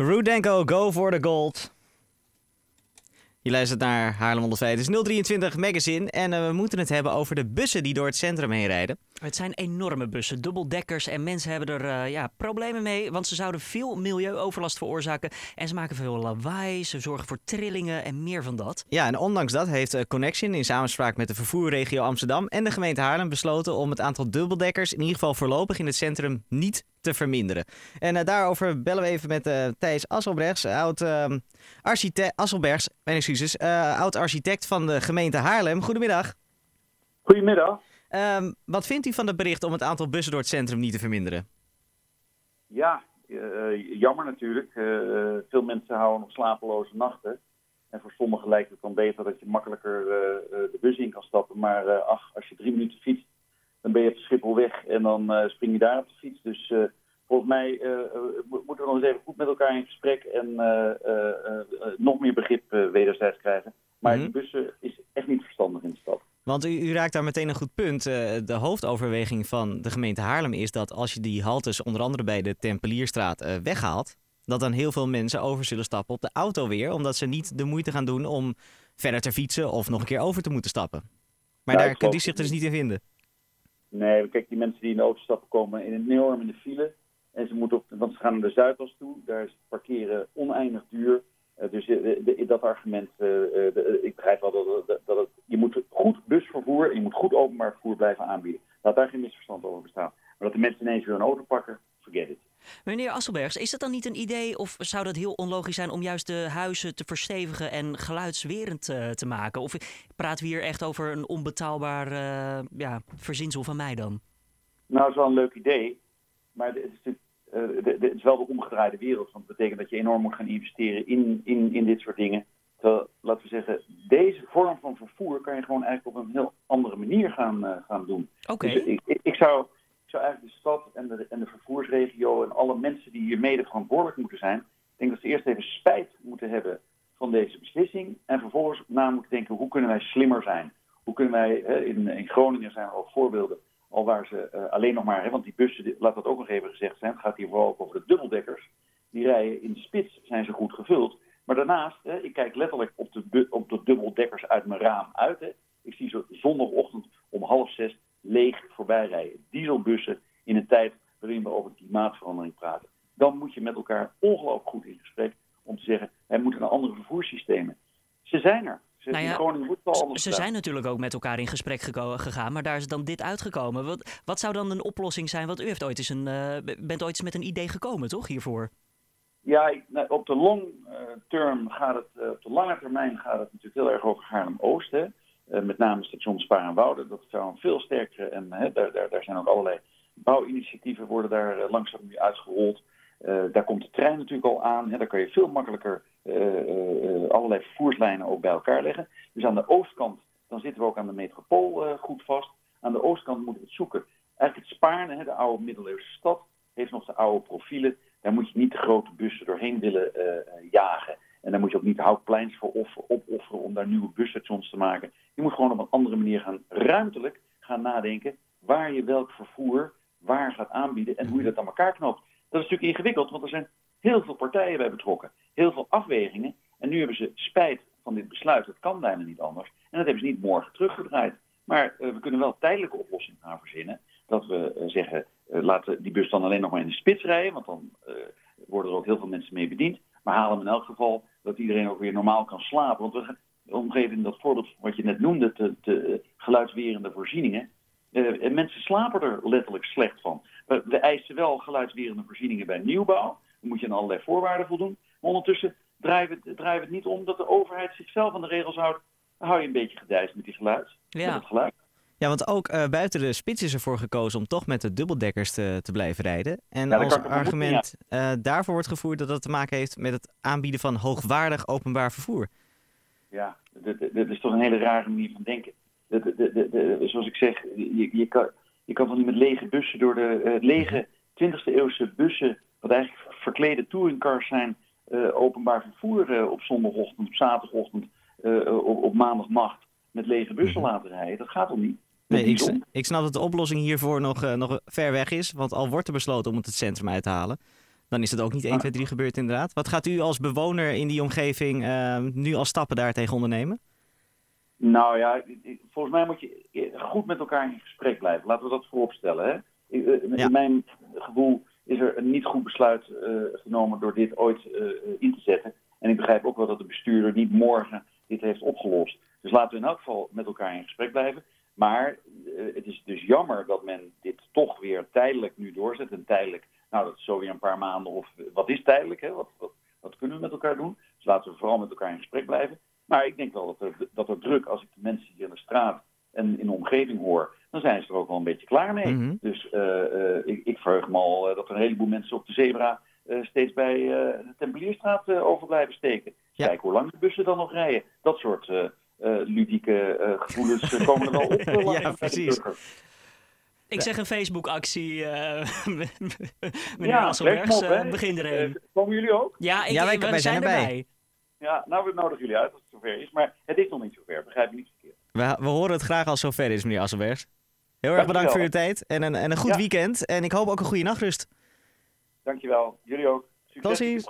Rudenko, go for the gold. Je luistert naar Haarlem 105. Het is 023 Magazine en eh, we moeten het hebben over de bussen die door het centrum heen rijden. Het zijn enorme bussen, dubbeldekkers en mensen hebben er eh, ja, problemen mee, want ze zouden veel milieuoverlast veroorzaken en ze maken veel lawaai, ze zorgen voor trillingen en meer van dat. Ja, en ondanks dat heeft eh, Connection in samenspraak met de vervoerregio Amsterdam en de gemeente Haarlem besloten om het aantal dubbeldekkers in ieder geval voorlopig in het centrum niet te verminderen. En eh, daarover bellen we even met eh, Thijs Asselbergs, oud ehm, architect, Asselbergs, mijn excuses, eh, oud architect van de gemeente Haarlem. Goedemiddag. Goedemiddag. Ehm, wat vindt u van het bericht om het aantal bussen door het centrum niet te verminderen? Ja, eh, jammer natuurlijk. Eh, veel mensen houden nog slapeloze nachten. En voor sommigen lijkt het dan beter dat je makkelijker eh, eh, de bus in kan stappen. Maar eh, ach, als je drie minuten fietst, dan ben je op Schiphol weg en dan eh, spring je daar op de fiets. Dus eh, volgens mij eh, mo- moeten we nog eens even goed met elkaar in gesprek en nog meer begrip wederzijds krijgen. Maar Mhm. die bussen is echt niet verstandig in de stad. Want u, u raakt daar meteen een goed punt. De hoofdoverweging van de gemeente Haarlem is dat als je die haltes onder andere bij de Tempelierstraat weghaalt, dat dan heel veel mensen over zullen stappen op de auto weer, omdat ze niet de moeite gaan doen om verder te fietsen of nog een keer over te moeten stappen. Maar daar kunt u zich dus niet in vinden. Nee, kijk, die mensen die in de auto stappen komen in een enorm in de file. En ze moeten op, want ze gaan naar de Zuidas toe. Daar is het parkeren oneindig duur. Eh, dus eh, dat argument, eh, ik begrijp wel dat, dat, dat het, je moet goed busvervoer en je moet goed openbaar vervoer blijven aanbieden. Laat daar geen misverstand over bestaan. Maar dat de mensen ineens weer een auto pakken. Meneer Asselbergs, is dat dan niet een idee of zou dat heel onlogisch zijn om juist de huizen te verstevigen en geluidswerend eh, te maken? Of praten we hier echt over een onbetaalbaar eh, ja, verzinsel van mij dan? Nou, dat is wel een leuk idee. Maar het is, eh, het is wel de omgedraaide wereld. Want dat betekent dat je enorm moet gaan investeren in, in, in dit soort dingen. Terwijl, laten we zeggen, deze vorm van vervoer kan je gewoon eigenlijk op een heel andere manier gaan, gaan doen. Oké. Dus ik, ik zou eigenlijk de stad en de, en de vervoersregio en alle mensen die hier verantwoordelijk moeten zijn, ik denk dat ze eerst even spijt moeten hebben van deze beslissing. En vervolgens na moeten denken, hoe kunnen wij slimmer zijn? Hoe kunnen wij, hè, in, in Groningen zijn er al voorbeelden, al waar ze eh, alleen nog maar, hè, want die bussen, laat dat ook nog even gezegd zijn, het gaat hier vooral over de dubbeldekkers. Die rijden in de spits, zijn ze goed gevuld. Maar daarnaast, hè, ik kijk letterlijk op de, op de dubbeldekkers uit mijn raam uit. Hè. Ik zie ze zondagochtend om half zes leeg voorbij rijden. Dieselbussen in een tijd waarin we over klimaatverandering praten. Dan moet je met elkaar ongelooflijk goed in gesprek om te zeggen, wij moeten naar andere vervoerssystemen. Ze zijn er. Ze, Nou ja, wordt Ze- anders Ze zijn natuurlijk ook met elkaar in gesprek gegaan, maar daar is dan dit uitgekomen. Wat, wat zou dan een oplossing zijn? Want u heeft ooit eens een, eh, bent ooit eens met een idee gekomen, toch, hiervoor? Ja, nou, op de long eh, term gaat het, eh, op de lange termijn gaat het natuurlijk heel erg over Haarlem-Oost. hè. Eh, met name station Spaar en Wouden. Dat zou een veel sterkere, en hè, daar, daar, daar zijn ook allerlei bouwinitiatieven worden daar langzaam nu uitgerold. Eh, daar komt de trein natuurlijk al aan. Hè. Daar kan je veel makkelijker eh, eh, allerlei vervoerslijnen ook bij elkaar leggen. Dus aan de oostkant, dan zitten we ook aan de metropool goed vast. Aan de oostkant moeten we het zoeken. Eigenlijk het Spaarne, hè, de oude middeleeuwse stad, heeft nog de oude profielen. Daar moet je niet de grote bussen doorheen willen jagen. En daar moet je ook niet houtpleins voor offer- opofferen om daar nieuwe busstations te maken. Je moet gewoon op een andere manier gaan, ruimtelijk gaan nadenken waar je welk vervoer waar gaat aanbieden en hoe je dat aan elkaar knoopt. Dat is natuurlijk ingewikkeld, want er zijn heel veel partijen bij betrokken. Heel veel afwegingen. En nu hebben ze spijt van dit besluit. Het kan bijna niet anders. En dat hebben ze niet morgen teruggedraaid. Maar eh, we kunnen wel tijdelijke oplossingen gaan verzinnen. Dat we eh, zeggen, eh, laten die bus dan alleen nog maar in de spits rijden. Want dan worden er ook heel veel mensen mee bediend. Maar haal hem in elk geval dat iedereen ook weer normaal kan slapen. Want we gaan, om even in dat voorbeeld wat je net noemde, de, de geluidswerende voorzieningen. En mensen slapen er letterlijk slecht van. We, we eisen wel geluidswerende voorzieningen bij nieuwbouw. Dan moet je aan allerlei voorwaarden voldoen. Maar ondertussen draaien we het niet om dat de overheid zichzelf aan de regels houdt. Dan hou je een beetje gedijst met die geluid. Met Ja. het geluid. Ja, want ook eh, buiten de spits is ervoor gekozen om toch met de dubbeldekkers te, te blijven rijden. En als argument eh, daarvoor wordt gevoerd dat dat te maken heeft met het aanbieden van hoogwaardig openbaar vervoer. Ja, dat is toch een hele rare manier van denken. Zoals ik zeg, je, je, kan, je kan toch niet met lege bussen door de eh, lege 20e eeuwse bussen, wat eigenlijk verklede touringcars zijn, eh, openbaar vervoer eh, op zondagochtend, op zaterdagochtend, op, op maandagnacht met lege bussen Mhm. laten rijden. Dat gaat toch niet? Nee, ik, snap dat de oplossing hiervoor nog, nog ver weg is. Want al wordt er besloten om het het centrum uit te halen. dan is het ook niet 1, 2, 3 gebeurd inderdaad. Wat gaat u als bewoner in die omgeving uh, nu als stappen daartegen ondernemen? Nou ja, volgens mij moet je goed met elkaar in gesprek blijven. Laten we dat vooropstellen. Hè? In ja. mijn gevoel is er een niet goed besluit uh, genomen door dit ooit uh, in te zetten. En ik begrijp ook wel dat de bestuurder niet morgen dit heeft opgelost. Dus laten we in elk geval met elkaar in gesprek blijven. Maar uh, het is dus jammer dat men dit toch weer tijdelijk nu doorzet. En tijdelijk, nou dat is zo weer een paar maanden of wat is tijdelijk? Hè? Wat, wat, wat kunnen we met elkaar doen? Dus laten we vooral met elkaar in gesprek blijven. Maar ik denk wel dat er, dat er druk, als ik de mensen hier in de straat en in de omgeving hoor, dan zijn ze er ook wel een beetje klaar mee. Mhm. Dus uh, uh, ik, ik verheug me al uh, dat er een heleboel mensen op de zebra steeds bij de Tempelierstraat over blijven steken. Ja. Kijk hoe lang de bussen dan nog rijden. Dat soort ludieke gevoelens komen er wel op. Ja, bij precies. Ik zeg een Facebook-actie, eh meneer Ja, Asselbergs. eh, begin erin. Eh, komen jullie ook? ja, ik, Ja, wij- zijn zijn erbij. erbij. Ja, nou we nodigen jullie uit als het zover is. Maar het is nog niet zover, begrijp je niet verkeerd. We, we horen het graag als het zover is, meneer Asselbergs. Heel erg Dankjewel. bedankt voor uw tijd en een, en een goed Ja. weekend. En ik hoop ook een goede nachtrust. Dankjewel. Jullie ook. Succes. Tot ziens.